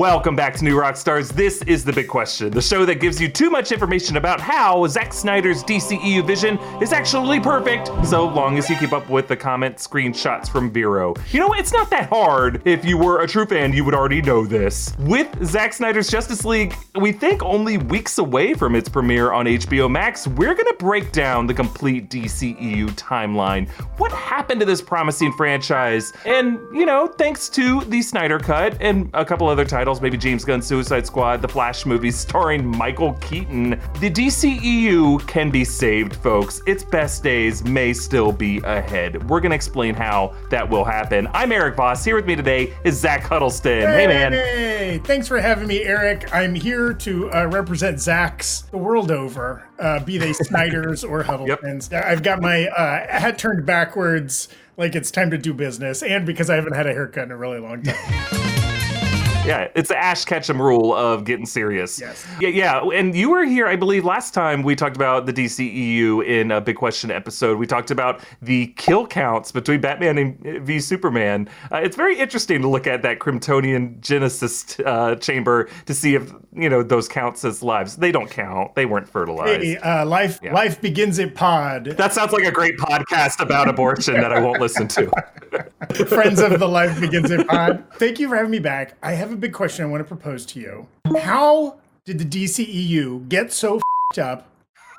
Welcome back to New Rock Stars. This is The Big Question, the show that gives you too much information about how Zack Snyder's DCEU vision is actually perfect, so long as you keep up with the comment screenshots from Vero. You know, it's not that hard. If you were a true fan, you would already know this. With Zack Snyder's Justice League, we think only weeks away from its premiere on HBO Max, we're gonna break down the complete DCEU timeline. What happened to this promising franchise? And, you know, thanks to the Snyder Cut and a couple other titles, maybe James Gunn's Suicide Squad, the Flash movie starring Michael Keaton, the DCEU can be saved, folks. Its best days may still be ahead. We're gonna explain how that will happen. I'm Eric Voss. Here with me today is Zach Huddleston. Hey, Hey, man. Hey, thanks for having me, Eric. I'm here to uh, represent Zach's the world over, uh, be they Snyders or Huddlestons. I've got my uh, hat turned backwards, like it's time to do business, and because I haven't had a haircut in a really long time. Yeah, it's the Ash Ketchum rule of getting serious. Yes. Yeah, yeah. And you were here, I believe, last time we talked about the DCEU in a Big Question episode. We talked about the kill counts between Batman and v Superman. Uh, it's very interesting to look at that Kryptonian Genesis uh, chamber to see if you know those counts as lives. They don't count. They weren't fertilized. Hey, uh, life, Yeah. life begins at Pod. That sounds like a great podcast about abortion that I won't listen to. Friends of the Life Begins at Pod. Thank you for having me back. I have a big question I want to propose to you. How did the DCEU get so up,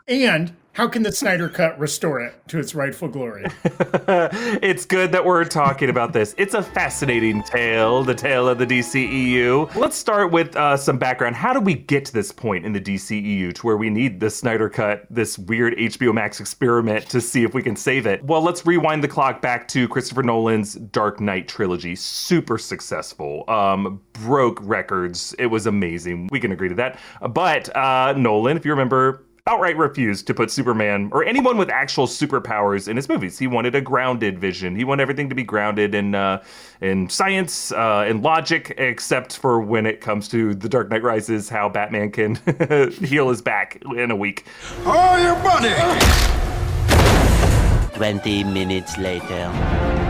and how can the Snyder Cut restore it to its rightful glory? it's good that we're talking about this. It's a fascinating tale, the tale of the DCEU. Let's start with uh, some background. How did we get to this point in the DCEU to where we need the Snyder Cut, this weird HBO Max experiment to see if we can save it? Well, let's rewind the clock back to Christopher Nolan's Dark Knight trilogy. Super successful, um, broke records. It was amazing. We can agree to that. But uh, Nolan, if you remember, outright refused to put Superman or anyone with actual superpowers in his movies. He wanted a grounded vision. He wanted everything to be grounded in uh, in science uh, and logic, except for when it comes to The Dark Knight Rises, how Batman can heal his back in a week. Oh, your money! 20 minutes later.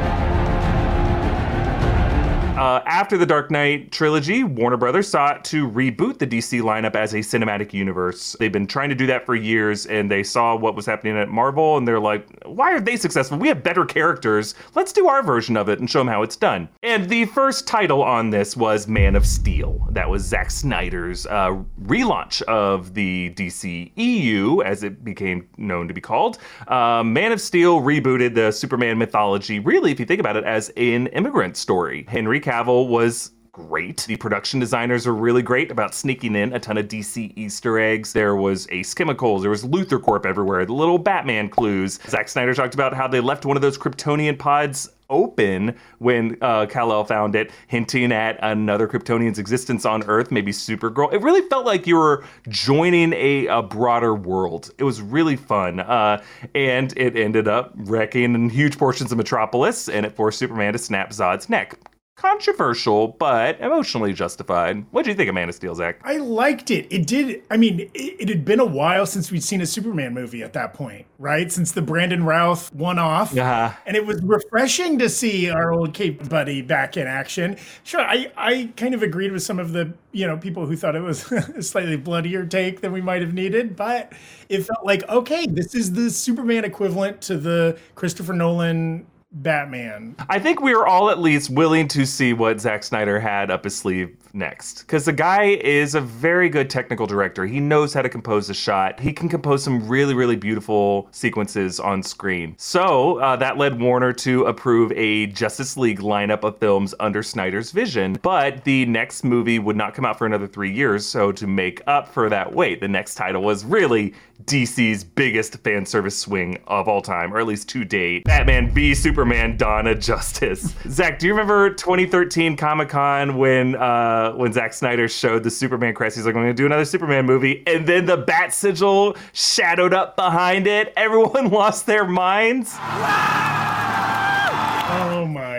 Uh, after the Dark Knight trilogy, Warner Brothers sought to reboot the DC lineup as a cinematic universe. They've been trying to do that for years, and they saw what was happening at Marvel, and they're like, why are they successful? We have better characters. Let's do our version of it and show them how it's done. And the first title on this was Man of Steel. That was Zack Snyder's uh, relaunch of the DCEU, as it became known to be called. Uh, Man of Steel rebooted the Superman mythology, really, if you think about it, as an immigrant story. Henry Cavill was great. The production designers were really great about sneaking in a ton of DC Easter eggs. There was Ace Chemicals, there was LuthorCorp everywhere, the little Batman clues. Zack Snyder talked about how they left one of those Kryptonian pods open when uh, Kal-El found it, hinting at another Kryptonian's existence on Earth, maybe Supergirl. It really felt like you were joining a, a broader world. It was really fun, uh, and it ended up wrecking huge portions of Metropolis, and it forced Superman to snap Zod's neck. Controversial, but emotionally justified. What do you think of Man of Steel, Zach? I liked it. It did. I mean, it, it had been a while since we'd seen a Superman movie at that point, right? Since the Brandon Routh one off. Yeah. And it was refreshing to see our old Cape buddy back in action. Sure, I, I kind of agreed with some of the, you know, people who thought it was a slightly bloodier take than we might have needed, but it felt like, okay, this is the Superman equivalent to the Christopher Nolan Batman. I think we are all at least willing to see what Zack Snyder had up his sleeve next. Because the guy is a very good technical director. He knows how to compose a shot. He can compose some really, really beautiful sequences on screen. So uh, that led Warner to approve a Justice League lineup of films under Snyder's vision. But the next movie would not come out for another three years. So to make up for that wait, the next title was really DC's biggest fan service swing of all time, or at least to date Batman v Superman of Justice. Zach, do you remember 2013 Comic Con when uh, when Zack Snyder showed the Superman crest? He's like, I'm going to do another Superman movie. And then the Bat Sigil shadowed up behind it. Everyone lost their minds.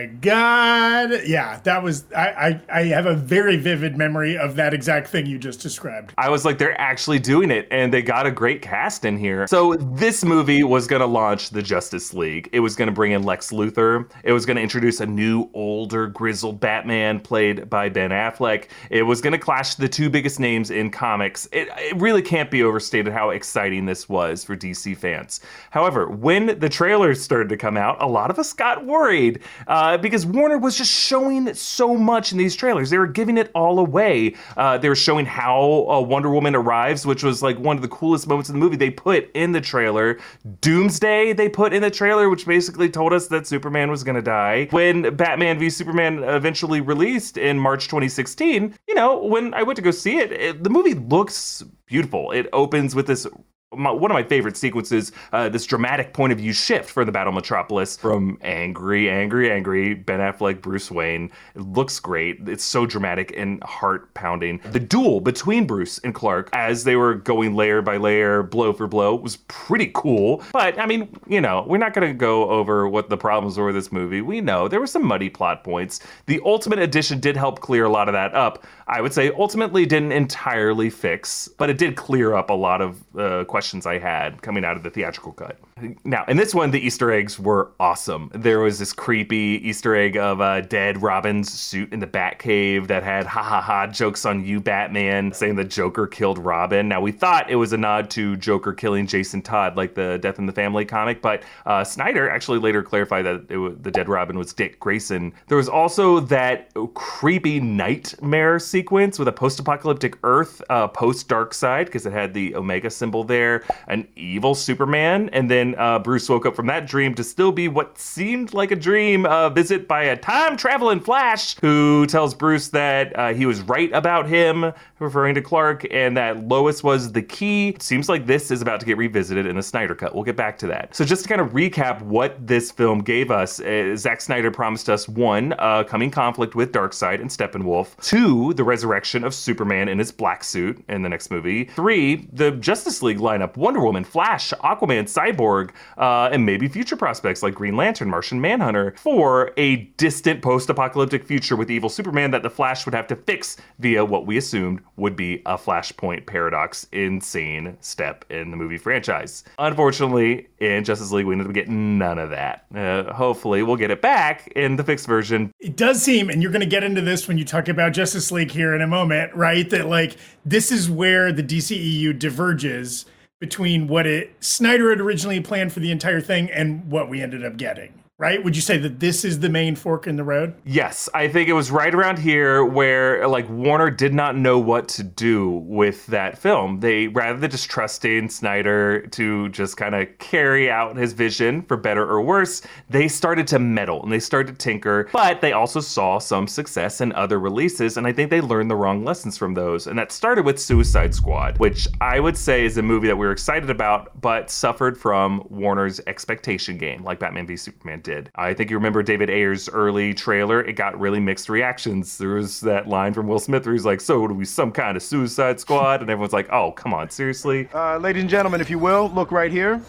My god! Yeah, that was. I, I I have a very vivid memory of that exact thing you just described. I was like, they're actually doing it, and they got a great cast in here. So this movie was to launch the Justice League. It was to bring in Lex Luthor. It was to introduce a new, older, grizzled Batman played by Ben Affleck. It was to clash the two biggest names in comics. It, it really can't be overstated how exciting this was for DC fans. However, when the trailers started to come out, a lot of us got worried uh, because Warner was just showing so much in these trailers. They were giving it all away. Uh, they were showing how uh, Wonder Woman arrives, which was like one of the coolest moments in the movie. They put in the trailer Doomsday. They put in the trailer, which basically told us that Superman was going to die. When Batman v Superman eventually released in March 2016, you know, when I went to go see it, it the movie looks beautiful. It opens with this my, one of my favorite sequences, uh, this dramatic point of view shift for the Battle Metropolis from angry, angry, angry Ben Affleck, Bruce Wayne. It looks great. It's so dramatic and heart pounding. The duel between Bruce and Clark as they were going layer by layer, blow for blow, was pretty cool. But I mean, you know, we're not going to go over what the problems were with this movie. We know there were some muddy plot points. The Ultimate Edition did help clear a lot of that up. I would say ultimately didn't entirely fix, but it did clear up a lot of uh, questions I had coming out of the theatrical cut. Now, in this one, the Easter eggs were awesome. There was this creepy Easter egg of a dead Robin's suit in the Batcave that had ha ha ha jokes on you, Batman, saying the Joker killed Robin. Now, we thought it was a nod to Joker killing Jason Todd, like the Death in the Family comic, but uh, Snyder actually later clarified that was, the dead Robin was Dick Grayson. There was also that creepy nightmare sequence with a post apocalyptic Earth, uh, post Side, because it had the Omega symbol there, an evil Superman, and then uh, Bruce woke up from that dream to still be what seemed like a dream, a visit by a time traveling Flash who tells Bruce that uh, he was right about him, referring to Clark, and that Lois was the key. It seems like this is about to get revisited in the Snyder Cut. We'll get back to that. So, just to kind of recap what this film gave us, uh, Zack Snyder promised us one, uh, coming conflict with Darkseid and Steppenwolf, two, the resurrection of Superman in his black suit in the next movie, three, the Justice League lineup Wonder Woman, Flash, Aquaman, Cyborg, uh, and maybe future prospects like Green Lantern, Martian Manhunter, for a distant post apocalyptic future with evil Superman that the Flash would have to fix via what we assumed would be a Flashpoint paradox insane step in the movie franchise. Unfortunately, in Justice League, we ended up getting none of that. Uh, hopefully, we'll get it back in the fixed version. It does seem, and you're going to get into this when you talk about Justice League here in a moment, right? That like this is where the DCEU diverges between what it Snyder had originally planned for the entire thing and what we ended up getting right? Would you say that this is the main fork in the road? Yes, I think it was right around here where like Warner did not know what to do with that film. They rather than just trusting Snyder to just kind of carry out his vision for better or worse, they started to meddle and they started to tinker, but they also saw some success in other releases and I think they learned the wrong lessons from those. And that started with Suicide Squad, which I would say is a movie that we were excited about but suffered from Warner's expectation game like Batman v Superman did did. I think you remember David Ayer's early trailer. It got really mixed reactions. There was that line from Will Smith where he's like, "So, do we some kind of Suicide Squad?" And everyone's like, "Oh, come on, seriously." Uh, ladies and gentlemen, if you will, look right here.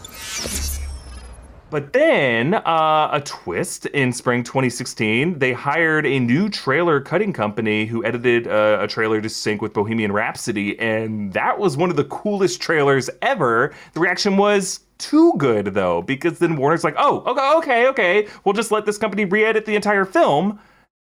But then, uh, a twist in spring 2016, they hired a new trailer cutting company who edited uh, a trailer to sync with Bohemian Rhapsody, and that was one of the coolest trailers ever. The reaction was too good though, because then Warner's like, oh, okay, okay, okay, we'll just let this company re-edit the entire film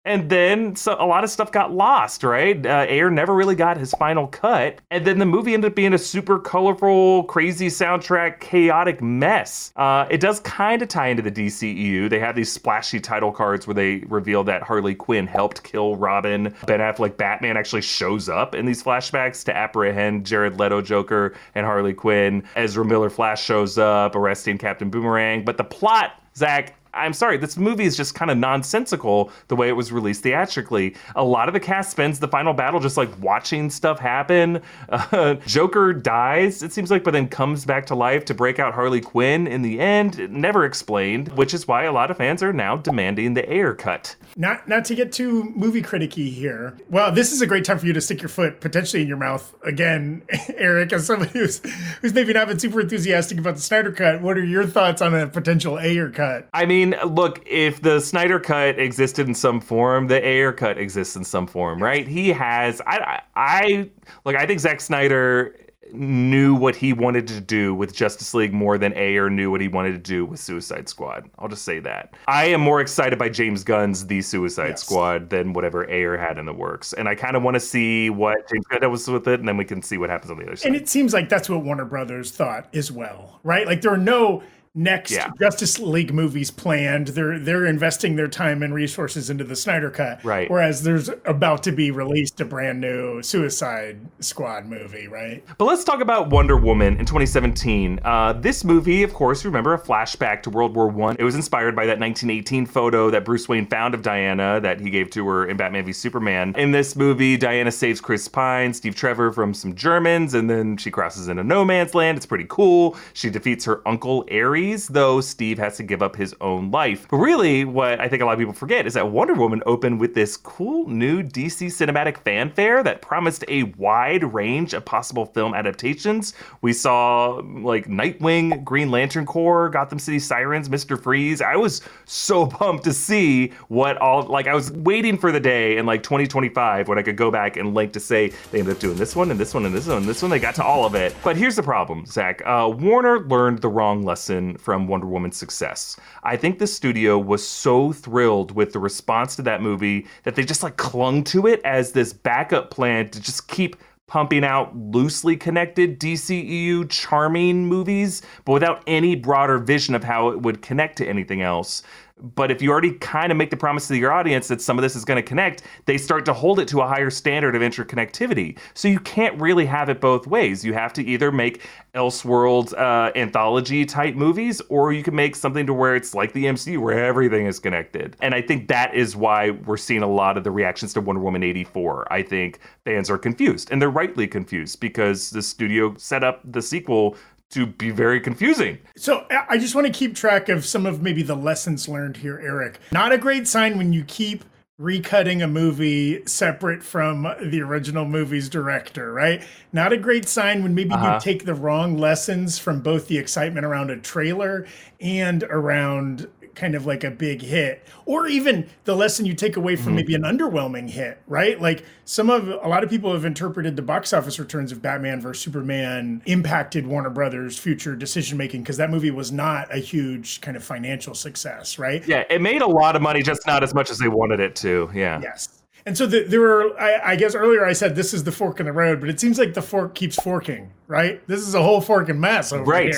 and then so a lot of stuff got lost, right? Uh, Ayer never really got his final cut. And then the movie ended up being a super colorful, crazy soundtrack, chaotic mess. Uh, it does kind of tie into the DCEU. They have these splashy title cards where they reveal that Harley Quinn helped kill Robin. Ben Affleck Batman actually shows up in these flashbacks to apprehend Jared Leto Joker and Harley Quinn. Ezra Miller Flash shows up, arresting Captain Boomerang. But the plot Zach, I'm sorry, this movie is just kind of nonsensical the way it was released theatrically. A lot of the cast spends the final battle just like watching stuff happen. Uh, Joker dies, it seems like, but then comes back to life to break out Harley Quinn in the end. Never explained, which is why a lot of fans are now demanding the Ayer cut. Not not to get too movie criticky here. Well, this is a great time for you to stick your foot potentially in your mouth again, Eric, as somebody who's who's maybe not been super enthusiastic about the Snyder cut. What are your thoughts on a potential Ayer cut? I mean mean, look, if the Snyder cut existed in some form, the Ayer cut exists in some form, right? He has I I, look, I think Zack Snyder knew what he wanted to do with Justice League more than Ayer knew what he wanted to do with Suicide Squad. I'll just say that. I am more excited by James Gunn's The Suicide Yes. Squad than whatever Ayer had in the works. And I kind of want to see what James Gunn was with it, and then we can see what happens on the other side. And it seems like that's what Warner Brothers thought as well, right? Like there are no next Yeah. Justice League movies planned. They're they're investing their time and resources into the Snyder cut. Right. Whereas there's about to be released a brand new Suicide Squad movie, right? But let's talk about Wonder Woman in 2017. Uh, this movie, of course, remember a flashback to World War One. It was inspired by that 1918 photo that Bruce Wayne found of Diana that he gave to her in Batman v Superman. In this movie, Diana saves Chris Pine, Steve Trevor from some Germans, and then she crosses into no man's land. It's pretty cool. She defeats her uncle Ares, though Steve has to give up his own life. But really, what I think a lot of people forget is that Wonder Woman opened with this cool new DC cinematic fanfare that promised a wide range of possible film adaptations. We saw like Nightwing, Green Lantern Corps, Gotham City Sirens, Mr. Freeze. I was so pumped to see what all like I was waiting for the day in like 2025 when I could go back and link to say they ended up doing this one and this one and this one and this one. They got to all of it. But here's the problem, Zach. Uh, Warner learned the wrong lesson from Wonder Woman's success. I think the studio was so thrilled with the response to that movie that they just like clung to it as this backup plan to just keep pumping out loosely connected DCEU charming movies, but without any broader vision of how it would connect to anything else. But if you already kind of make the promise to your audience that some of this is going to connect, they start to hold it to a higher standard of interconnectivity. So you can't really have it both ways. You have to either make Elseworld uh, anthology type movies, or you can make something to where it's like the MCU, where everything is connected. And I think that is why we're seeing a lot of the reactions to Wonder Woman 84. I think fans are confused, and they're rightly confused because the studio set up the sequel to be very confusing. So I just want to keep track of some of maybe the lessons learned here, Eric. Not a great sign when you keep recutting a movie separate from the original movie's director, right? Not a great sign when maybe Uh-huh. you take the wrong lessons from both the excitement around a trailer and around kind of like a big hit or even the lesson you take away Mm-hmm. from maybe an underwhelming hit right like some of a lot of people have interpreted the box office returns of batman vs superman impacted warner brothers future decision making because that movie was not a huge kind of financial success right Yeah, it made a lot of money, just not as much as they wanted it to. Yeah. yes and so the, there were I, I guess earlier i said this is the fork in the road but it seems like the fork keeps forking right this is a whole forking mess over Right.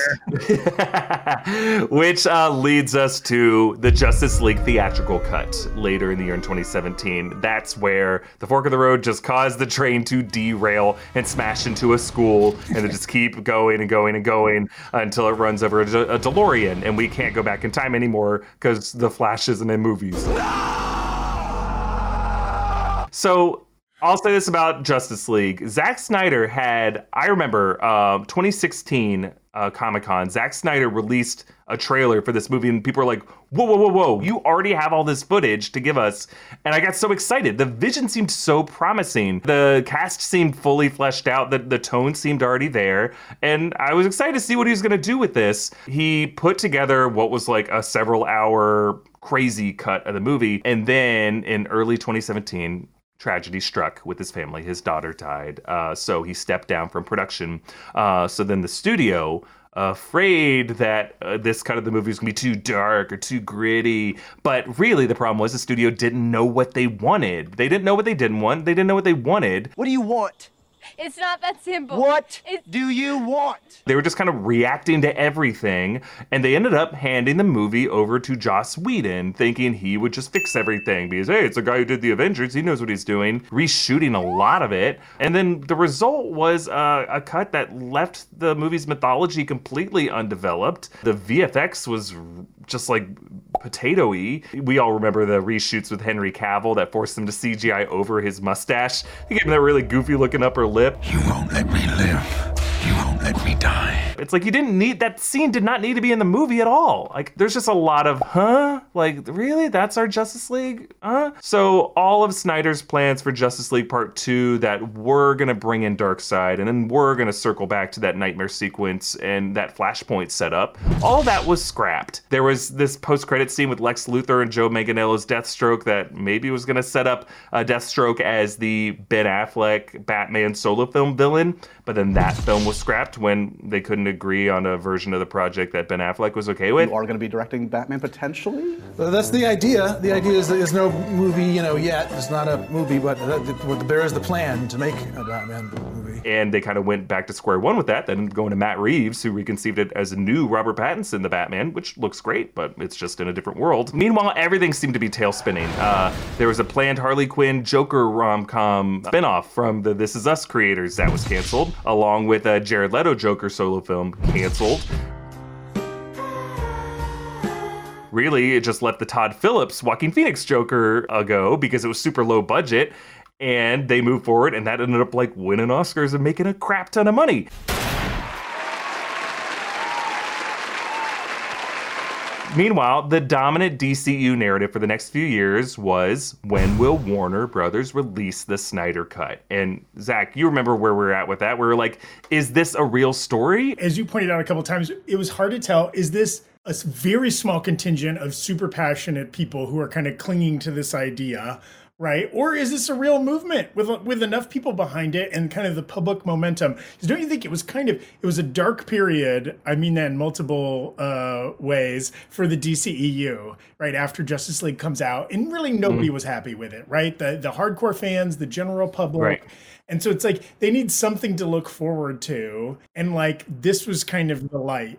here Which uh, leads us to the Justice League theatrical cut later in the year in 2017. That's where the fork of the road just caused the train to derail and smash into a school and then just keep going and going and going until it runs over a, De- a DeLorean and we can't go back in time anymore because the Flash isn't in movies. So I'll say this about Justice League. Zack Snyder had, I remember, uh, 2016 uh, Comic Con. Zack Snyder released a trailer for this movie, and people were like, "Whoa, whoa, whoa, whoa! You already have all this footage to give us!" And I got so excited. The vision seemed so promising. The cast seemed fully fleshed out. The the tone seemed already there, and I was excited to see what he was going to do with this. He put together what was like a several hour crazy cut of the movie, and then in early 2017 tragedy struck with his family. His daughter died, uh, so he stepped down from production. Uh, so then the studio, afraid that uh, this cut of the movie was gonna be too dark or too gritty, but really the problem was the studio didn't know what they wanted. They didn't know what they didn't want. They didn't know what they wanted. What do you want? It's not that simple. What It's do you want? They were just kind of reacting to everything, and they ended up handing the movie over to Joss Whedon, thinking he would just fix everything because hey, it's a guy who did the Avengers, he knows what he's doing, reshooting a lot of it, and then the result was uh, a cut that left the movie's mythology completely undeveloped. The VFX was just like potato-y. We all remember the reshoots with Henry Cavill that forced him to CGI over his mustache. He gave him that really goofy looking upper lip. You won't let me live. You won't let me die. It's like you didn't need that scene did not need to be in the movie at all. Like there's just a lot of huh? Like really? That's our Justice League? Huh? So all of Snyder's plans for Justice League Part 2 that were going to bring in Darkseid and then we're going to circle back to that nightmare sequence and that Flashpoint setup, all that was scrapped. There was this post-credit scene with Lex Luthor and Joe Manganiello's Deathstroke that maybe was going to set up uh, Deathstroke as the Ben Affleck Batman solo film villain, but then that film was scrapped when they couldn't agree on a version of the project that Ben Affleck was okay with. You are going to be directing Batman potentially? So that's the idea. The idea is that there's no movie, you know, yet. It's not a movie, but uh, that, there is the plan to make a Batman movie. And they kind of went back to square one with that, then going to Matt Reeves, who reconceived it as a new Robert Pattinson, the Batman, which looks great, but it's just in a different world. Meanwhile, everything seemed to be tail spinning. Uh, there was a planned Harley Quinn Joker rom com spinoff from the This Is Us creators that was canceled, along with a Jared Leto Joker solo film canceled. Really, it just let the Todd Phillips Joaquin Phoenix Joker go because it was super low budget and they moved forward and that ended up like winning oscars and making a crap ton of money Meanwhile, the dominant DCU narrative for the next few years was when will Warner Brothers release the Snyder Cut? And Zach, you remember where we are at with that? We were like, is this a real story? As you pointed out a couple times, it was hard to tell. Is this a very small contingent of super passionate people who are kind of clinging to this idea? Right? Or is this a real movement with with enough people behind it and kind of the public momentum? Because don't you think it was kind of it was a dark period? I mean that in multiple uh, ways for the DCEU, right? After Justice League comes out, and really nobody mm. was happy with it, right? The the hardcore fans, the general public. Right. And so it's like they need something to look forward to. And like this was kind of the light.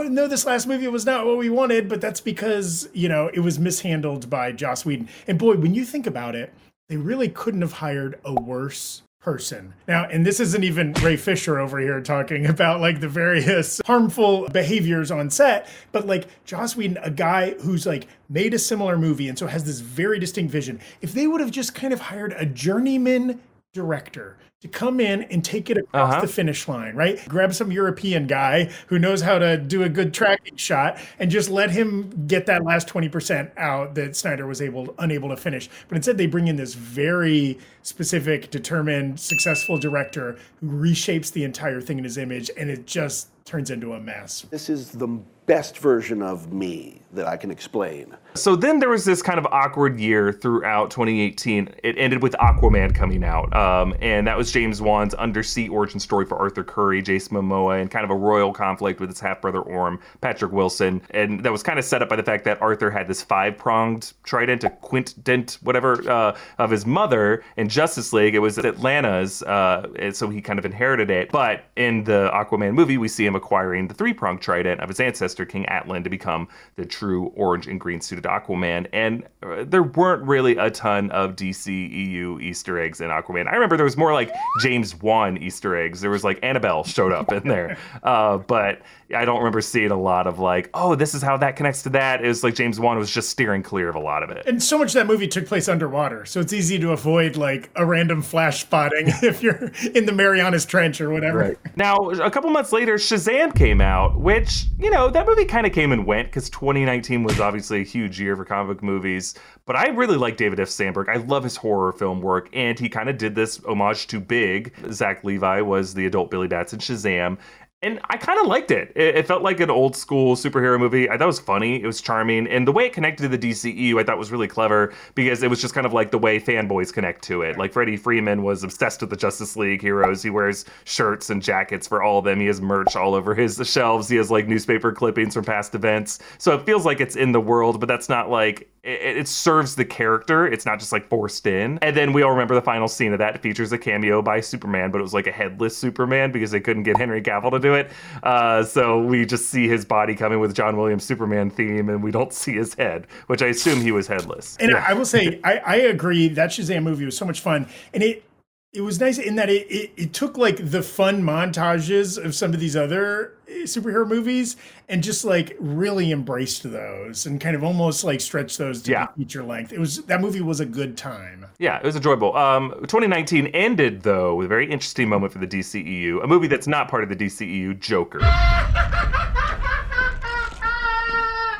Oh, no, this last movie was not what we wanted, but that's because, you know, it was mishandled by Joss Whedon. And boy, when you think about it, they really couldn't have hired a worse person. Now, and this isn't even Ray Fisher over here talking about like the various harmful behaviors on set, but like Joss Whedon, a guy who's like made a similar movie and so has this very distinct vision. If they would have just kind of hired a journeyman director to come in and take it across uh-huh. the finish line, right? Grab some European guy who knows how to do a good tracking shot and just let him get that last 20% out that Snyder was able unable to finish. But instead they bring in this very specific, determined, successful director who reshapes the entire thing in his image and it just turns into a mess. This is the best version of me that I can explain. So then there was this kind of awkward year throughout 2018. It ended with Aquaman coming out, um, and that was James Wan's undersea origin story for Arthur Curry, Jason Momoa, and kind of a royal conflict with his half brother Orm, Patrick Wilson, and that was kind of set up by the fact that Arthur had this five pronged trident, a quintdent, whatever, uh, of his mother in Justice League. It was Atlanna's, uh, so he kind of inherited it. But in the Aquaman movie, we see him acquiring the three pronged trident of his ancestor King Atlan to become the true orange and green suited Aquaman. And uh, there weren't really a ton of DC EU Easter eggs in Aquaman. I remember there was more like James Wan Easter eggs. There was like Annabelle showed up in there. Uh, but I don't remember seeing a lot of like, oh, this is how that connects to that. It was like James Wan was just steering clear of a lot of it. And so much of that movie took place underwater. So it's easy to avoid like a random flash spotting if you're in the Marianas Trench or whatever. Right. Now, a couple months later, Shazam came out, which, you know, that movie kind of came and went because 2019 was obviously a huge year for comic book movies. But I really like David F. Sandberg. I love his horror film work. And he kind of did this homage to Big. Zach Levi was the adult Billy Bats in Shazam and I kind of liked it. it. it. felt like an old school superhero movie. I thought it was funny. It was charming, and the way it connected to the DCEU, I thought was really clever because it was just kind of like the way fanboys connect to it. Like Freddie Freeman was obsessed with the Justice League heroes. He wears shirts and jackets for all of them. He has merch all over his shelves. He has like newspaper clippings from past events. So it feels like it's in the world, but that's not like it, it, serves the character. It's not just like forced in. And then we all remember the final scene of that. It features a cameo by Superman, but it was like a headless Superman because they couldn't get Henry Cavill to do it. Uh, so we just see his body coming with John Williams Superman theme, and we don't see his head, which I assume he was headless. And yeah. I will say, I, I agree that Shazam movie was so much fun, and it it was nice in that it, it, it took like the fun montages of some of these other eh, superhero movies and just like really embraced those and kind of almost like stretched those to Yeah. feature length. It was that movie was a good time. Yeah, it was enjoyable. Um, 2019 ended though with a very interesting moment for the DCEU, a movie that's not part of the DCEU, Joker.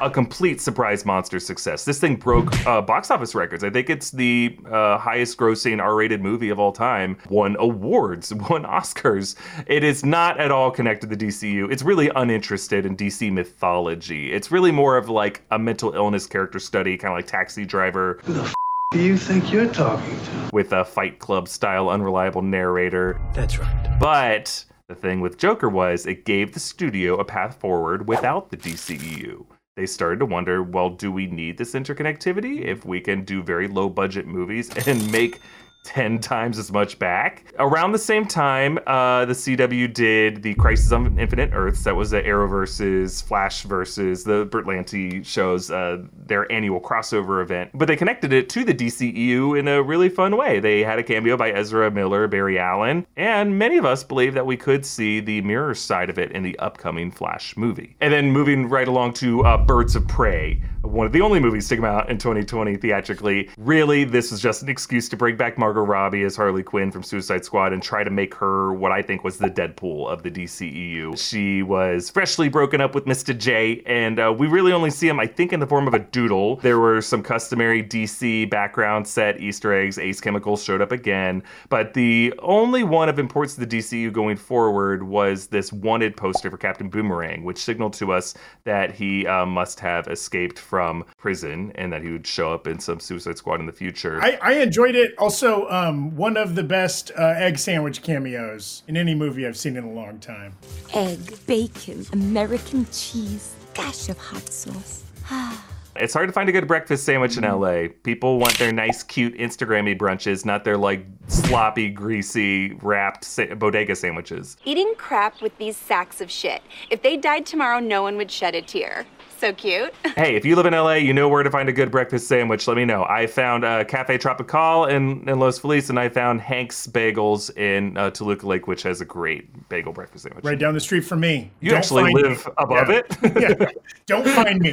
A complete surprise monster success. This thing broke uh, box office records. I think it's the uh, highest grossing R rated movie of all time. Won awards, won Oscars. It is not at all connected to the DCU. It's really uninterested in DC mythology. It's really more of like a mental illness character study, kind of like Taxi Driver Who the do you think you're talking to? with a Fight Club style unreliable narrator. That's right. But the thing with Joker was it gave the studio a path forward without the DCEU. They started to wonder, well, do we need this interconnectivity if we can do very low budget movies and make 10 times as much back? Around the same time, uh, the CW did the Crisis on Infinite Earths. That was the Arrow versus Flash versus the Berlanti shows, uh, their annual crossover event. But they connected it to the DCEU in a really fun way. They had a cameo by Ezra Miller, Barry Allen, and many of us believe that we could see the mirror side of it in the upcoming Flash movie. And then moving right along to uh, Birds of Prey, one of the only movies to come out in 2020 theatrically. Really, this was just an excuse to bring back Margot Robbie as Harley Quinn from Suicide Squad and try to make her what I think was the Deadpool of the DCEU. She was freshly broken up with Mr. J, and uh, we really only see him, I think, in the form of a doodle. There were some customary DC background set Easter eggs. Ace Chemicals showed up again, but the only one of importance to the DCU going forward was this wanted poster for Captain Boomerang, which signaled to us that he uh, must have escaped from prison and that he would show up in some Suicide Squad in the future. I, I enjoyed it. Also, um, one of the best uh, egg sandwich cameos in any movie I've seen in a long time. Egg, bacon, American cheese, dash of hot sauce. It's hard to find a good breakfast sandwich in LA. People want their nice, cute Instagrammy brunches, not their like sloppy, greasy, wrapped sa- bodega sandwiches. Eating crap with these sacks of shit. If they died tomorrow, no one would shed a tear. So cute. Hey, if you live in LA, you know where to find a good breakfast sandwich. Let me know. I found uh, Cafe Tropical in, in Los Feliz, and I found Hank's Bagels in uh, Toluca Lake, which has a great bagel breakfast sandwich. Right down the street from me. You Don't actually find me. live above Yeah. it? yeah. Don't find me.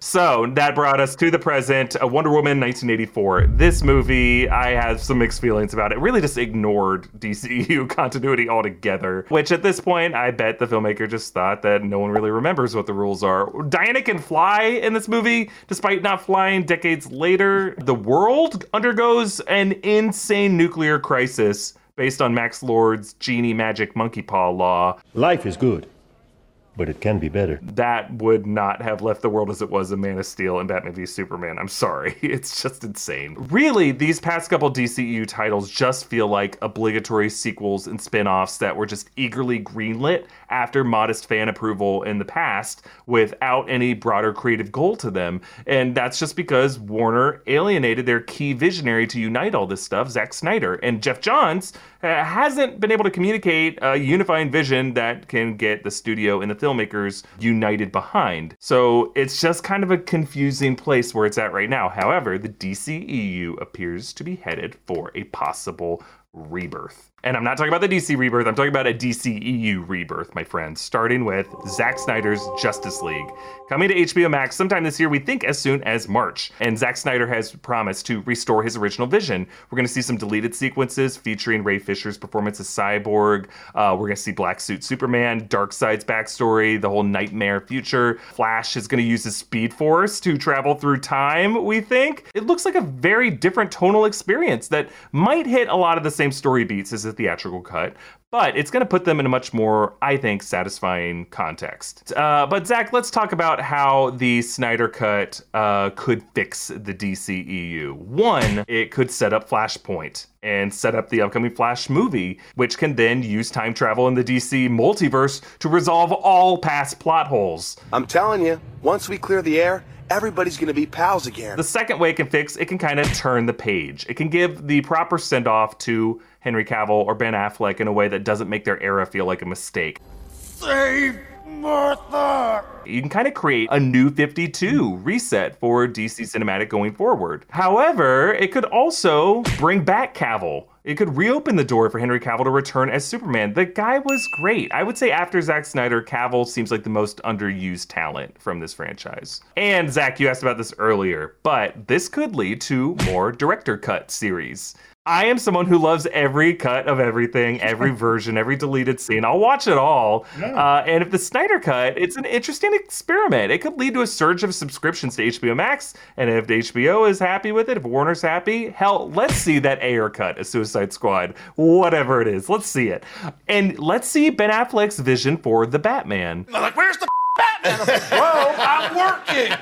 So that brought us to the present, uh, Wonder Woman 1984. This movie, I have some mixed feelings about it. Really just ignored DCU continuity altogether, which at this point, I bet the filmmaker just thought that no one really remembers what the rules are. Diana can fly in this movie, despite not flying decades later. The world undergoes an insane nuclear crisis based on Max Lord's genie magic monkey paw law Life is good, but it can be better. that would not have left the world as it was in Man of Steel and Batman v Superman. I'm sorry. It's just insane. Really, these past couple DCEU titles just feel like obligatory sequels and spin offs that were just eagerly greenlit after modest fan approval in the past without any broader creative goal to them. And that's just because Warner alienated their key visionary to unite all this stuff, Zack Snyder. And Geoff Johns uh, hasn't been able to communicate a unifying vision that can get the studio and the filmmakers united behind. So it's just kind of a confusing place where it's at right now. However, the DCEU appears to be headed for a possible rebirth. And I'm not talking about the DC rebirth, I'm talking about a DCEU rebirth, my friends, starting with Zack Snyder's Justice League. Coming to HBO Max sometime this year, we think as soon as March. And Zack Snyder has promised to restore his original vision. We're going to see some deleted sequences featuring Ray Fisher's performance as Cyborg. Uh, we're going to see Black Suit Superman, Darkseid's backstory, the whole nightmare future. Flash is going to use his Speed Force to travel through time, we think. It looks like a very different tonal experience that might hit a lot of the same story beats as theatrical cut, but it's going to put them in a much more, I think, satisfying context. Uh, but Zach, let's talk about how the Snyder cut uh, could fix the DCEU. One, it could set up Flashpoint and set up the upcoming Flash movie, which can then use time travel in the DC multiverse to resolve all past plot holes. I'm telling you, once we clear the air, everybody's gonna be pals again. The second way it can fix, it can kind of turn the page. It can give the proper send off to Henry Cavill or Ben Affleck in a way that doesn't make their era feel like a mistake. Save Martha! You can kind of create a new 52 reset for DC Cinematic going forward. However, it could also bring back Cavill. It could reopen the door for Henry Cavill to return as Superman. The guy was great. I would say after Zack Snyder, Cavill seems like the most underused talent from this franchise. And Zach, you asked about this earlier, but this could lead to more director cut series. I am someone who loves every cut of everything, every version, every deleted scene. I'll watch it all. Uh, and if the Snyder cut, it's an interesting experiment. It could lead to a surge of subscriptions to HBO Max. And if HBO is happy with it, if Warner's happy, hell, let's see that Ayer cut, a Suicide Squad, whatever it is. Let's see it. And let's see Ben Affleck's vision for the Batman. Like, where's the Batman? Bro, I'm working.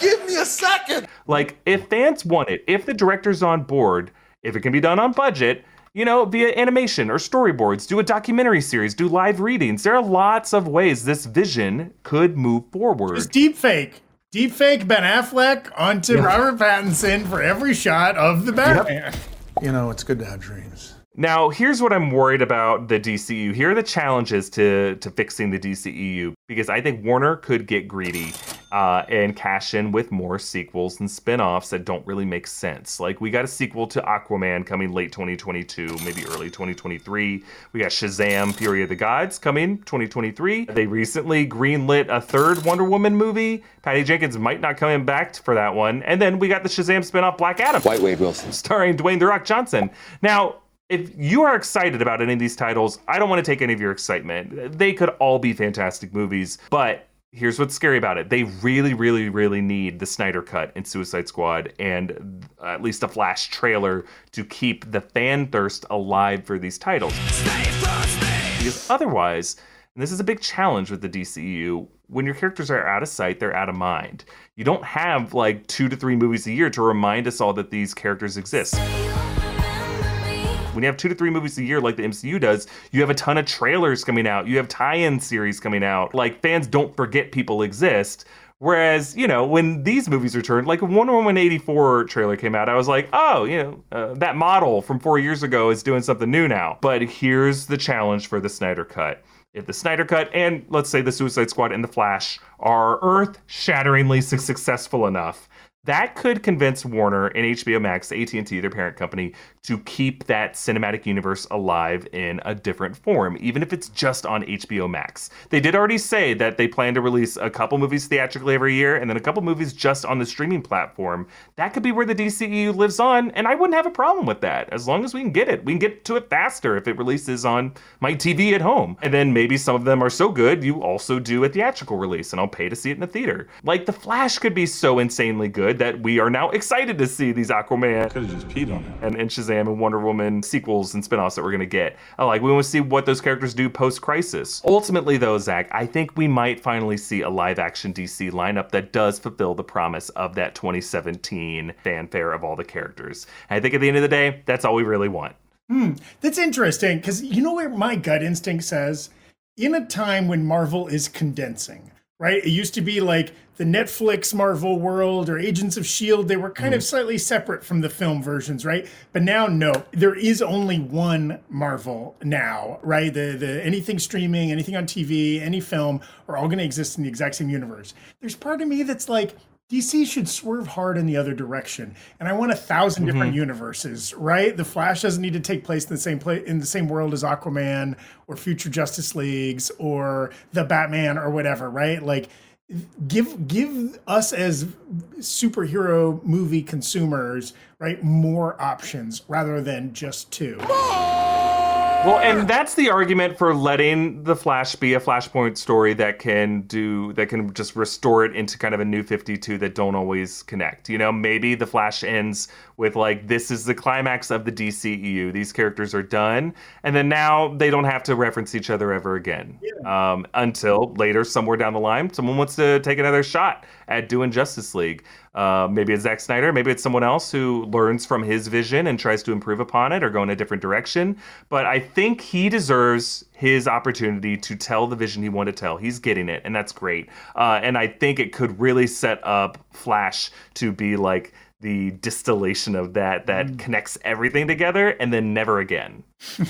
Give me a second. Like, if fans want it, if the director's on board, if it can be done on budget, you know, via animation or storyboards, do a documentary series, do live readings. There are lots of ways this vision could move forward. Just deep fake. Deep fake Ben Affleck onto Yeah. Robert Pattinson for every shot of the Batman. You know, it's good to have dreams. Now, here's what I'm worried about the DCU. Here are the challenges to to fixing the DCEU because I think Warner could get greedy uh, and cash in with more sequels and spin-offs that don't really make sense. Like we got a sequel to Aquaman coming late 2022, maybe early 2023. We got Shazam: Fury of the Gods coming 2023. They recently greenlit a third Wonder Woman movie. Patty Jenkins might not come in back for that one. And then we got the Shazam spin-off Black Adam. White Wade Wilson. starring Dwayne The Rock Johnson. Now, if you are excited about any of these titles, I don't want to take any of your excitement. They could all be fantastic movies, but here's what's scary about it. They really, really, really need the Snyder Cut and Suicide Squad and uh, at least a Flash trailer to keep the fan thirst alive for these titles. Because otherwise, and this is a big challenge with the DCU, when your characters are out of sight, they're out of mind. You don't have like two to three movies a year to remind us all that these characters exist. When you have two to three movies a year like the MCU does, you have a ton of trailers coming out, you have tie in series coming out. Like fans don't forget people exist. Whereas, you know, when these movies returned, like Wonder Woman 84 trailer came out, I was like, oh, you know, uh, that model from four years ago is doing something new now. But here's the challenge for the Snyder Cut. If the Snyder Cut and let's say the Suicide Squad and the Flash are earth shatteringly successful enough, that could convince Warner and HBO Max, AT&T, their parent company, to keep that cinematic universe alive in a different form, even if it's just on HBO Max. They did already say that they plan to release a couple movies theatrically every year and then a couple movies just on the streaming platform. That could be where the DCEU lives on, and I wouldn't have a problem with that as long as we can get it. We can get to it faster if it releases on my TV at home. And then maybe some of them are so good, you also do a theatrical release, and I'll pay to see it in the theater. Like The Flash could be so insanely good that we are now excited to see these Aquaman Could have just peed on it. and, and Shazam and Wonder Woman sequels and spin-offs that we're gonna get. I like we want to see what those characters do post-crisis. Ultimately, though, Zach, I think we might finally see a live-action DC lineup that does fulfill the promise of that 2017 fanfare of all the characters. And I think at the end of the day, that's all we really want. Hmm, that's interesting because you know where my gut instinct says in a time when Marvel is condensing, right? It used to be like the Netflix Marvel world or Agents of S.H.I.E.L.D., they were kind of mm-hmm. slightly separate from the film versions, right? But now, no, there is only one Marvel now, right? The, the anything streaming, anything on TV, any film are all going to exist in the exact same universe. There's part of me that's like, DC should swerve hard in the other direction, and I want a 1000 different mm-hmm. universes. Right? The Flash doesn't need to take place in the same place in the same world as Aquaman or future Justice Leagues or the Batman or whatever. Right? Like, give give us as superhero movie consumers right more options rather than just two. Well, and that's the argument for letting the Flash be a Flashpoint story that can do that can just restore it into kind of a new 52 that don't always connect. You know, maybe the Flash ends with like this is the climax of the DCEU. These characters are done, and then now they don't have to reference each other ever again. Um, until later, somewhere down the line, someone wants to take another shot at doing Justice League. Uh, maybe it's Zack Snyder, maybe it's someone else who learns from his vision and tries to improve upon it or go in a different direction. But I think he deserves his opportunity to tell the vision he wanted to tell. He's getting it, and that's great. Uh, and I think it could really set up Flash to be like the distillation of that that connects everything together and then never again.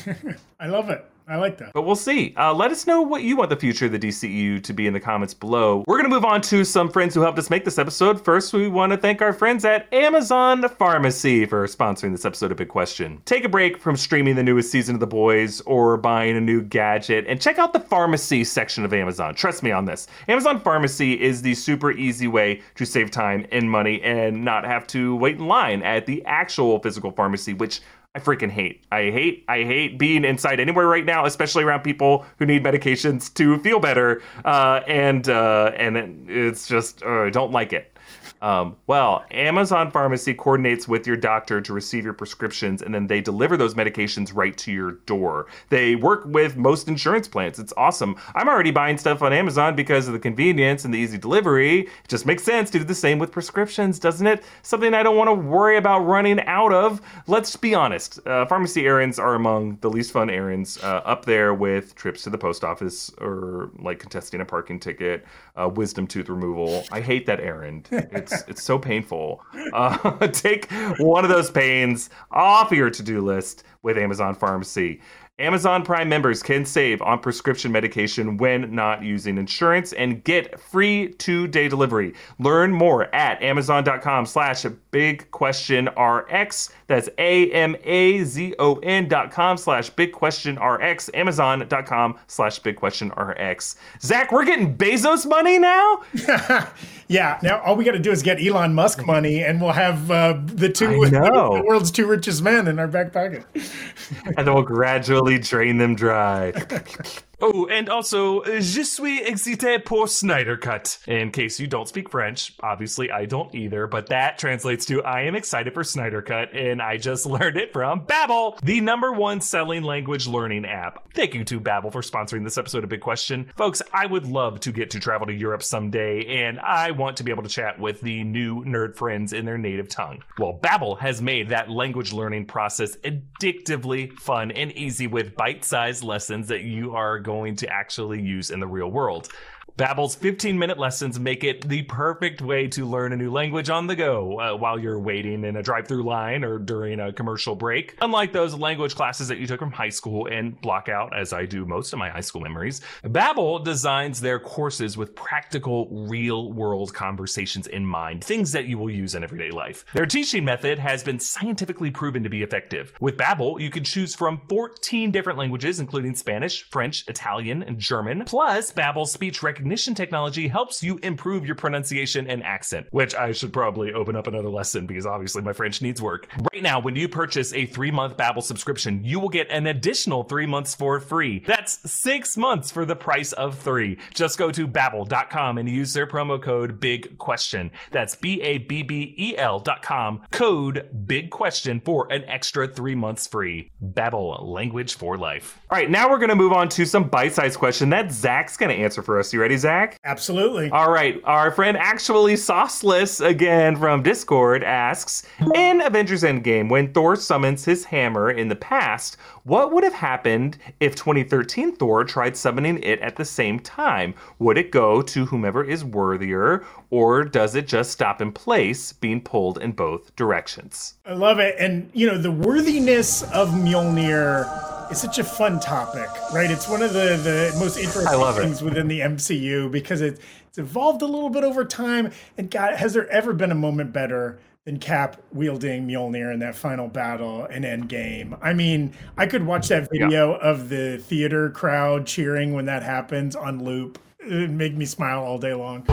I love it. I like that. But we'll see. Uh, let us know what you want the future of the DCEU to be in the comments below. We're going to move on to some friends who helped us make this episode. First, we want to thank our friends at Amazon Pharmacy for sponsoring this episode of Big Question. Take a break from streaming the newest season of The Boys or buying a new gadget and check out the pharmacy section of Amazon. Trust me on this. Amazon Pharmacy is the super easy way to save time and money and not have to wait in line at the actual physical pharmacy, which I freaking hate. I hate I hate being inside anywhere right now, especially around people who need medications to feel better. Uh, and uh, and it's just uh, I don't like it. Um, well, Amazon Pharmacy coordinates with your doctor to receive your prescriptions, and then they deliver those medications right to your door. They work with most insurance plans. It's awesome. I'm already buying stuff on Amazon because of the convenience and the easy delivery. It just makes sense to do the same with prescriptions, doesn't it? Something I don't want to worry about running out of. Let's be honest. Uh, pharmacy errands are among the least fun errands, uh, up there with trips to the post office or like contesting a parking ticket, uh, wisdom tooth removal. I hate that errand. It's it's so painful. Uh, take one of those pains off your to-do list with Amazon Pharmacy. Amazon Prime members can save on prescription medication when not using insurance and get free two-day delivery. Learn more at amazon.com slash big question RX. That's A-M-A-Z-O-N dot com slash big question RX. Amazon.com slash big question RX. Zach, we're getting Bezos money now? yeah. Now all we got to do is get Elon Musk money, and we'll have uh, the two the world's two richest men in our back pocket. and then we'll gradually drain them dry. Oh, and also, je suis excité pour Snyder Cut. In case you don't speak French, obviously I don't either, but that translates to I am excited for Snyder Cut, and I just learned it from Babbel, the number one selling language learning app. Thank you to Babbel for sponsoring this episode of Big Question. Folks, I would love to get to travel to Europe someday, and I want to be able to chat with the new nerd friends in their native tongue. Well, Babbel has made that language learning process addictively fun and easy with bite-sized lessons that you are going to actually use in the real world. Babbel's 15-minute lessons make it the perfect way to learn a new language on the go uh, while you're waiting in a drive-through line or during a commercial break. Unlike those language classes that you took from high school and block out, as I do most of my high school memories, Babbel designs their courses with practical, real-world conversations in mind, things that you will use in everyday life. Their teaching method has been scientifically proven to be effective. With Babbel, you can choose from 14 different languages, including Spanish, French, Italian, and German. Plus, Babbel's speech recognition technology helps you improve your pronunciation and accent, which I should probably open up another lesson because obviously my French needs work. Right now, when you purchase a three-month Babbel subscription, you will get an additional three months for free. That's six months for the price of three. Just go to babbel.com and use their promo code Big Question. That's B-A-B-B-E-L dot com. Code Big Question for an extra three months free. Babbel, language for life. All right, now we're gonna move on to some bite-sized question that Zach's gonna answer for us. You ready, Zach? Absolutely. All right, our friend actually sauceless again from Discord asks In Avengers Endgame, when Thor summons his hammer in the past, what would have happened if 2013 Thor tried summoning it at the same time? Would it go to whomever is worthier, or does it just stop in place, being pulled in both directions? I love it. And, you know, the worthiness of Mjolnir is such a fun topic, right? It's one of the, the most interesting things within the MCU because it, it's evolved a little bit over time. And God, has there ever been a moment better than Cap wielding Mjolnir in that final battle in Endgame? I mean, I could watch that video of the theater crowd cheering when that happens on loop. It'd make me smile all day long.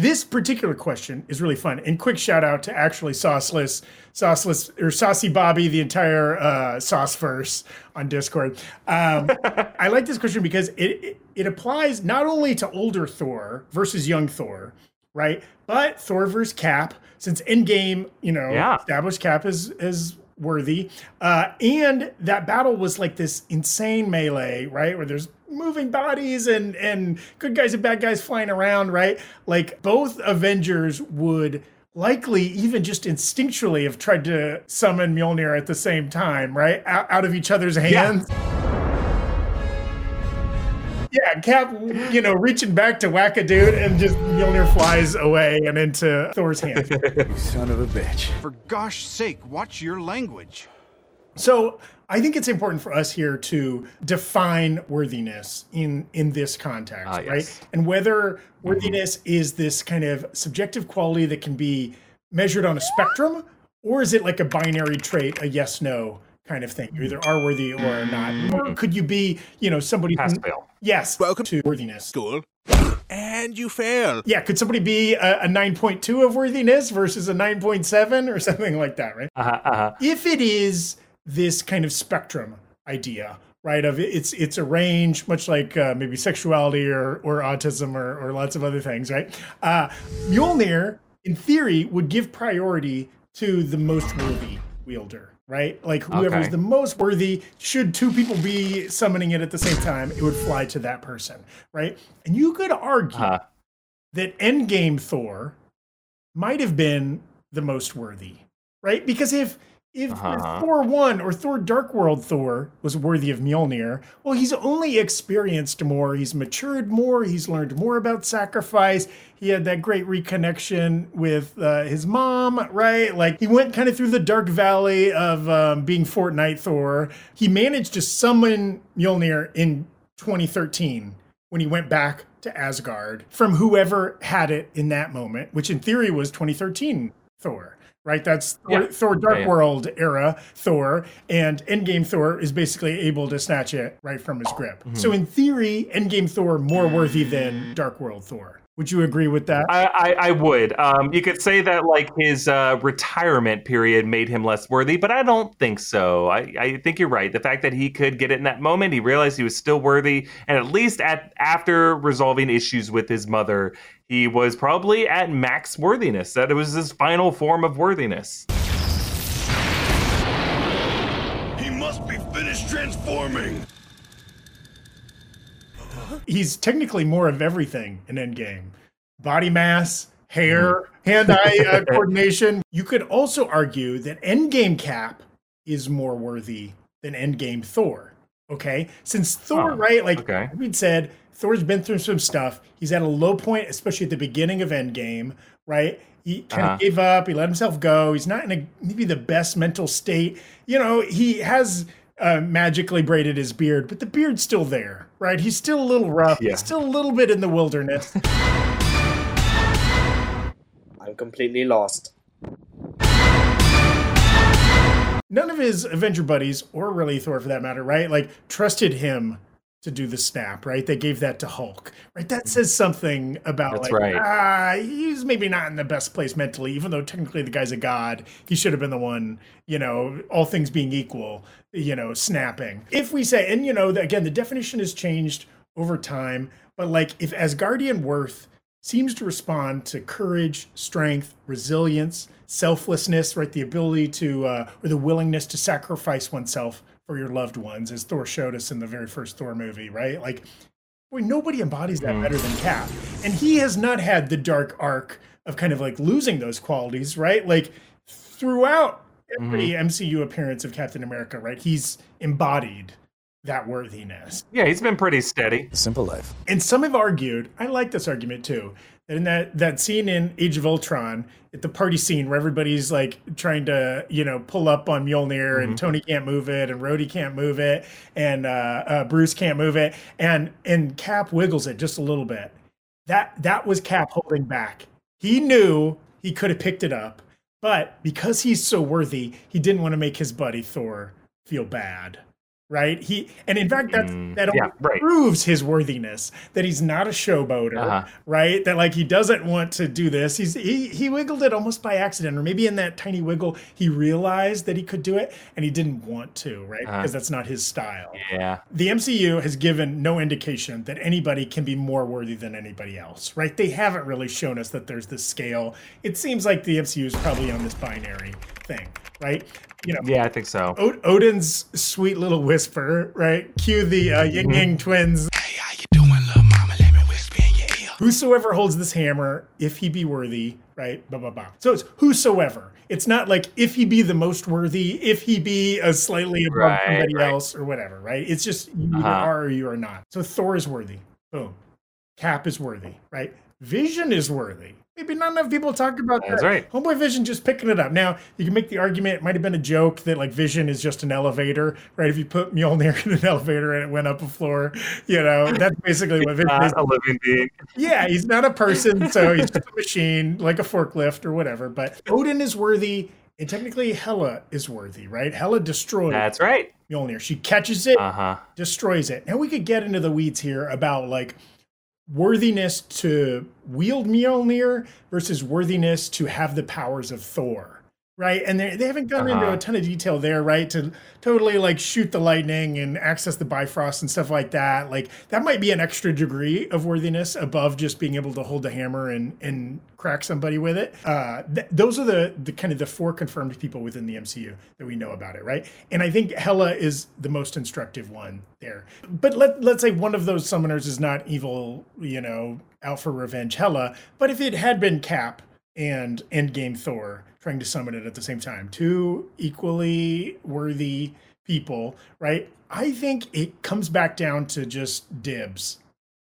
This particular question is really fun. And quick shout out to actually Sauceless, Sauceless, or Saucy Bobby, the entire uh, Sauceverse on Discord. Um, I like this question because it, it it applies not only to older Thor versus young Thor, right? But Thor versus Cap, since Endgame, you know, Yeah. established Cap as as worthy, uh, and that battle was like this insane melee, right? Where there's moving bodies and and good guys and bad guys flying around, right? Like both Avengers would likely even just instinctually have tried to summon Mjolnir at the same time, right? Out, out of each other's hands. Yeah, Yeah, Cap, you know, reaching back to whack a dude, and just Mjolnir flies away and into Thor's hands. Son of a bitch. For gosh sake, watch your language. So I think it's important for us here to define worthiness in in this context, Ah, yes. right? And whether worthiness is this kind of subjective quality that can be measured on a spectrum, or is it like a binary trait, a yes no kind of thing? You either are worthy or are not. Or could you be, you know, somebody Pass who- fail. Yes, welcome to worthiness. School. And you fail. Yeah, could somebody be a, a 9.2 of worthiness versus a 9.7 or something like that, right? Uh-huh, uh-huh. If it is this kind of spectrum idea, right, of it's it's a range, much like uh, maybe sexuality or or autism or, or lots of other things, right? Uh, Mjolnir, in theory, would give priority to the most worthy wielder, right? Like whoever's Okay. the most worthy, should two people be summoning it at the same time, it would fly to that person, right? And you could argue Uh-huh. that Endgame Thor might have been the most worthy, right? Because if if, if Uh-huh. Thor one or Thor Dark World Thor was worthy of Mjolnir, well, he's only experienced more, he's matured more, he's learned more about sacrifice. He had that great reconnection with uh, his mom, right? Like he went kind of through the dark valley of um, being Fortnite Thor. He managed to summon Mjolnir in 2013 when he went back to Asgard from whoever had it in that moment, which in theory was 2013 Thor, right? That's Thor, Yeah. Thor Dark Yeah, yeah. World era Thor, and Endgame Thor is basically able to snatch it right from his grip. Mm-hmm. So in theory, Endgame Thor more worthy than Dark World Thor. Would you agree with that? I, I, I would. Um, you could say that like his uh, retirement period made him less worthy, but I don't think so. I, I think you're right. The fact that he could get it in that moment, he realized he was still worthy, and at least at after resolving issues with his mother, he was probably at max worthiness. That it was his final form of worthiness. He must be finished transforming. He's technically more of everything in Endgame body mass, hair, hand eye uh, coordination. You could also argue that Endgame Cap is more worthy than Endgame Thor. Okay. Since Thor, Oh, right? Like okay. we'd said, Thor's been through some stuff. He's at a low point, especially at the beginning of Endgame, right? He kind Uh-huh. of gave up. He let himself go. He's not in a maybe the best mental state. You know, he has uh, magically braided his beard, but the beard's still there, right? He's still a little rough. Yeah. He's still a little bit in the wilderness. I'm completely lost. None of his Avenger buddies, or really Thor for that matter, right? Like trusted him to do the snap, right? They gave that to Hulk, right? That says something about That's like right. ah, he's maybe not in the best place mentally, even though technically the guy's a god. He should have been the one, you know, all things being equal, you know, snapping. If we say, and you know, again, the definition has changed over time, but like if Asgardian worth seems to respond to courage, strength, resilience, selflessness, right? The ability to, uh, or the willingness to sacrifice oneself for your loved ones, as Thor showed us in the very first Thor movie, right? Like, boy, nobody embodies that mm-hmm. better than Cap. And he has not had the dark arc of kind of like losing those qualities, right? Like, throughout every mm-hmm. MCU appearance of Captain America, right? He's embodied that worthiness. Yeah, he's been pretty steady. Simple life. And some have argued, I like this argument too, in that, that scene in Age of Ultron, at the party scene where everybody's like trying to, you know, pull up on Mjolnir and Tony can't move it and Rhodey can't move it and uh, uh, Bruce can't move it and and Cap wiggles it just a little bit. That that was Cap holding back. He knew he could have picked it up, but because he's so worthy, he didn't want to make his buddy Thor feel bad. Right? He and in fact that Mm, that yeah, only right. proves his worthiness that he's not a showboater, Uh-huh. right? That like he doesn't want to do this. He's he he wiggled it almost by accident, or maybe in that tiny wiggle he realized that he could do it and he didn't want to, right? Uh-huh. Because that's not his style. Yeah. The MCU has given no indication that anybody can be more worthy than anybody else, right? They haven't really shown us that there's this scale. It seems like the MCU is probably on this binary thing, right? You know, Yeah, I think so. O- Odin's sweet little whisper, right? Cue the uh, Yin Yang twins. Hey, how you doing, little mama? Let me whisper in your ear. Whosoever holds this hammer, if he be worthy, right? Blah blah blah. So it's whosoever. It's not like if he be the most worthy, if he be a slightly above Right, somebody right. else or whatever, right? It's just you either Uh-huh. are or you are not. So Thor is worthy. Boom. Cap is worthy, right? Vision is worthy. Maybe not enough people talk about That's that. right. Homeboy Vision just picking it up. Now, you can make the argument it might have been a joke that like Vision is just an elevator, right? If you put Mjolnir in an elevator and it went up a floor, you know, that's basically what Vision is. A living being. Yeah, he's not a person, so he's just a machine, like a forklift or whatever. But Odin is worthy, and technically Hela is worthy, right? Hela destroys That's right. Mjolnir. She catches it, Uh huh. destroys it. Now we could get into the weeds here about like worthiness to wield Mjolnir versus worthiness to have the powers of Thor. Right. And they, they haven't gone into Uh-huh. a ton of detail there, right? To totally like shoot the lightning and access the Bifrost and stuff like that. Like that might be an extra degree of worthiness above just being able to hold the hammer and, and crack somebody with it. Uh, th- those are the, the kind of the four confirmed people within the MCU that we know about it, right? And I think Hela is the most instructive one there. But let, let's say one of those summoners is not evil, you know, out for revenge Hela. But if it had been Cap and Endgame Thor trying to summon it at the same time, two equally worthy people, right? I think it comes back down to just dibs,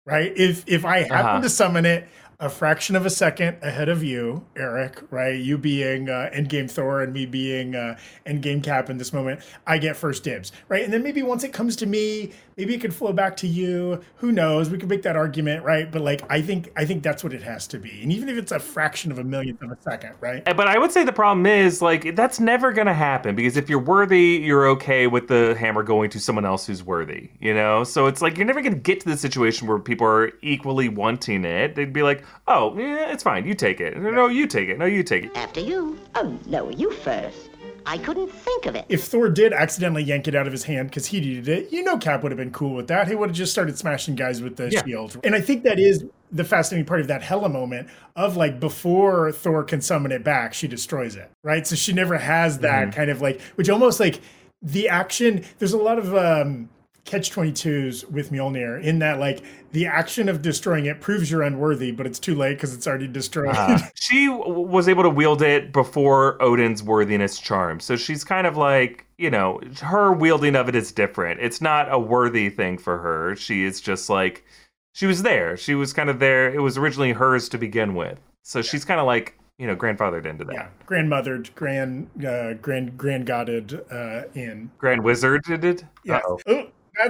right? If if I happen Uh-huh. to summon it a fraction of a second ahead of you, Eric, right? You being uh, Endgame Thor and me being uh, Endgame Cap in this moment, I get first dibs, right? And then maybe once it comes to me, maybe it could flow back to you. Who knows? We could make that argument, right? But like, I think I think that's what it has to be, and even if it's a fraction of a millionth of a second, right? But I would say the problem is like that's never gonna happen because if you're worthy, you're okay with the hammer going to someone else who's worthy, you know. So it's like you're never gonna get to the situation where people are equally wanting it. They'd be like, "Oh, yeah, it's fine. You take it. No, you take it. No, you take it." After you. Oh, no, you first. I couldn't think of it. If Thor did accidentally yank it out of his hand because he needed it, you know Cap would have been cool with that. He would have just started smashing guys with the Yeah. shield. And I think that is the fascinating part of that Hela moment of like before Thor can summon it back, she destroys it. Right. So she never has that kind of like which almost like the action there's a lot of um catch 22s with Mjolnir in that like the action of destroying it proves you're unworthy, but it's too late because it's already destroyed. Uh, she w- was able to wield it before Odin's worthiness charm. So she's kind of like, you know, her wielding of it is different. It's not a worthy thing for her. She is just like, she was there. She was kind of there. It was originally hers to begin with. So she's kind of like, you know, grandfathered into that. yeah. Grandmothered, grand uh grand grand godded uh in. Grand wizard did it? Yeah.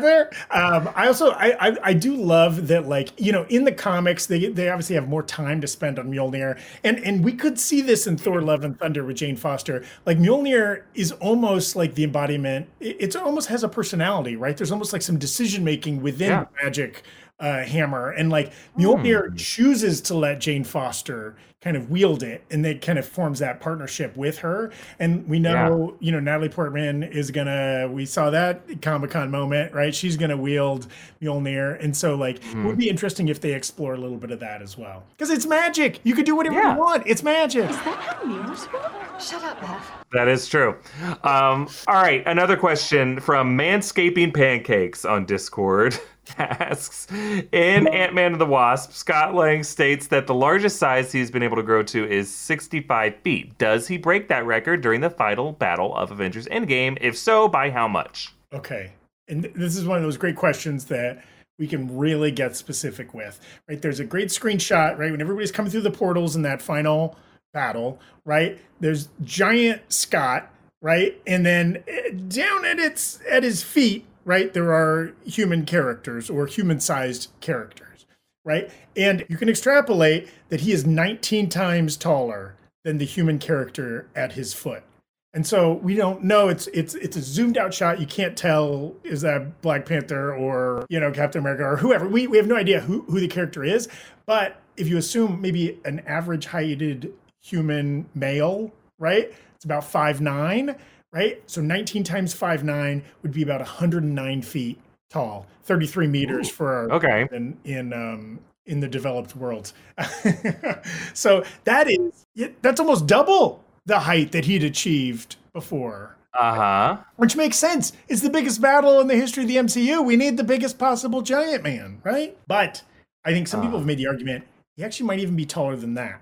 There. Um, I also I, I I do love that like you know in the comics they they obviously have more time to spend on Mjolnir and and we could see this in Thor: Love and Thunder with Jane Foster. Like Mjolnir is almost like the embodiment. It it's almost has a personality, right? There's almost like some decision making within Yeah. the magic uh, hammer, and like Mjolnir chooses to let Jane Foster kind of wield it, and they kind of forms that partnership with her. And we know, you know, Natalie Portman is gonna. We saw that Comic Con moment, right? She's gonna wield Mjolnir, and so like it would be interesting if they explore a little bit of that as well, because it's magic. You could do whatever Yeah. you want. It's magic. is that how Shut up, Beth. That is true. Um, all right, another question from Manscaping Pancakes on Discord asks In Ant Man and the Wasp, Scott Lang states that the largest size he's been able to grow to is 65 feet. Does he break that record during the final battle of Avengers Endgame? If so, by how much? Okay. And this is one of those great questions that we can really get specific with, right? There's a great screenshot, right? When everybody's coming through the portals in that final battle, right? There's giant Scott, right? And then eh, down at its at his feet, right, there are human characters or human-sized characters, right? And you can extrapolate that he is 19 times taller than the human character at his foot. And so we don't know. It's it's it's a zoomed out shot. You can't tell is that Black Panther or you know Captain America or whoever. We we have no idea who who the character is. But if you assume maybe an average heighted human male, right? It's about five nine, right? So 19 times five nine would be about 109 feet tall, 33 meters for our Okay. in in um in the developed world. so that is that's almost double the height that he'd achieved before. Uh huh. Which makes sense. It's the biggest battle in the history of the MCU. We need the biggest possible giant man, right? But I think some people have made the argument he actually might even be taller than that.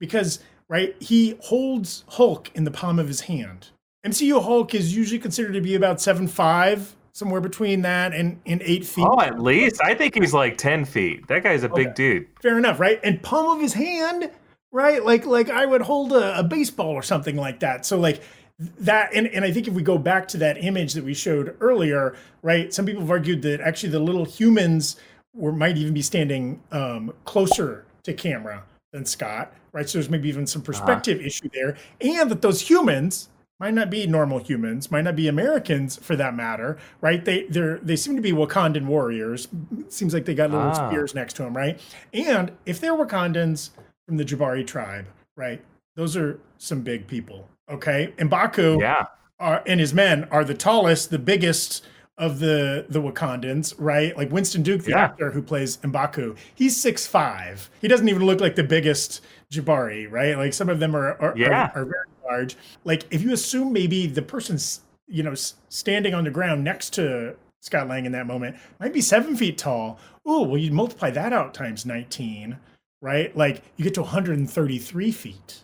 Because, right, he holds Hulk in the palm of his hand. MCU Hulk is usually considered to be about seven five, somewhere between that and, and eight feet. Oh, at least I think he's like ten feet. That guy's a big dude. Fair enough, right? And palm of his hand, right? Like like I would hold a, a baseball or something like that. So like that and, and I think if we go back to that image that we showed earlier, right? Some people have argued that actually the little humans were might even be standing um, closer to camera than Scott, right? So there's maybe even some perspective uh-huh. issue there, and that those humans might not be normal humans, might not be Americans for that matter, right? They they they seem to be Wakandan warriors. Seems like they got little ah. spears next to them, right? And if they're Wakandans from the Jabari tribe, right? Those are some big people. Okay, And Mbaku yeah, are, and his men are the tallest, the biggest of the the Wakandans, right? Like Winston Duke, the yeah. actor who plays Mbaku, he's six five. He doesn't even look like the biggest Jabari, right? Like some of them are are, yeah. are, are very large. Like if you assume maybe the person's you know standing on the ground next to Scott Lang in that moment might be seven feet tall. Ooh, well, you multiply that out times nineteen, right? Like you get to 133 feet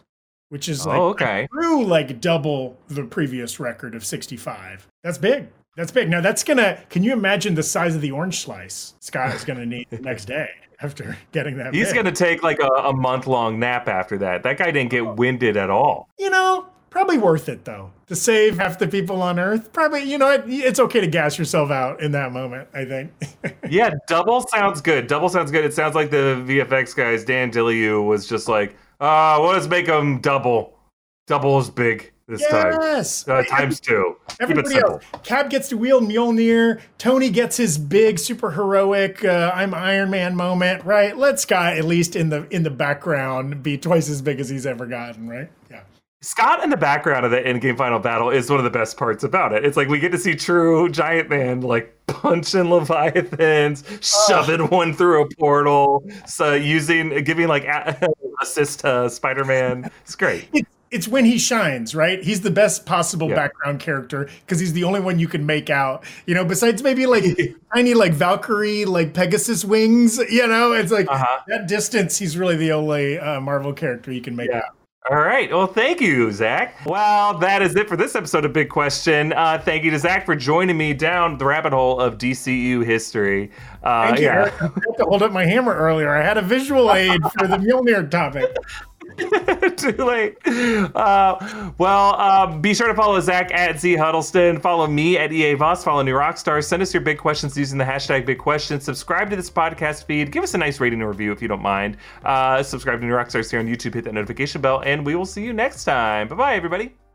which is like oh, okay. true like double the previous record of 65. That's big. That's big. Now that's gonna. Can you imagine the size of the orange slice Scott is gonna need the next day after getting that? He's big. gonna take like a, a month long nap after that. That guy didn't get winded at all. You know, probably worth it though to save half the people on Earth. Probably, you know, it, it's okay to gas yourself out in that moment. I think. yeah, double sounds good. Double sounds good. It sounds like the VFX guys, Dan Dillahunt, was just like, uh, well, let's make them double, double as big this yes. time. Uh, times two. Everybody else. Cap gets to wield Mjolnir. Tony gets his big, super heroic uh, "I'm Iron Man" moment. Right? Let Scott at least in the in the background be twice as big as he's ever gotten. Right? Yeah. Scott in the background of the endgame final battle is one of the best parts about it. It's like we get to see true giant man like punching leviathans, shoving one through a portal, so using giving like assist to Spider Man. It's great. It's, it's when he shines, right? He's the best possible yeah. background character because he's the only one you can make out. You know, besides maybe like tiny like Valkyrie, like Pegasus wings. You know, it's like uh-huh. that distance. He's really the only uh, Marvel character you can make yeah. out. All right. Well, thank you, Zach. Well, that is it for this episode of Big Question. Uh, thank you to Zach for joining me down the rabbit hole of DCU history. Uh, thank yeah. I had to hold up my hammer earlier. I had a visual aid for the Mjolnir topic. Too late. Uh, well, uh, be sure to follow Zach at Z Huddleston. Follow me at EA Voss. Follow New Rockstar. Send us your big questions using the hashtag big questions. Subscribe to this podcast feed. Give us a nice rating and review if you don't mind. Uh, subscribe to New Rockstars here on YouTube. Hit that notification bell, and we will see you next time. Bye bye, everybody.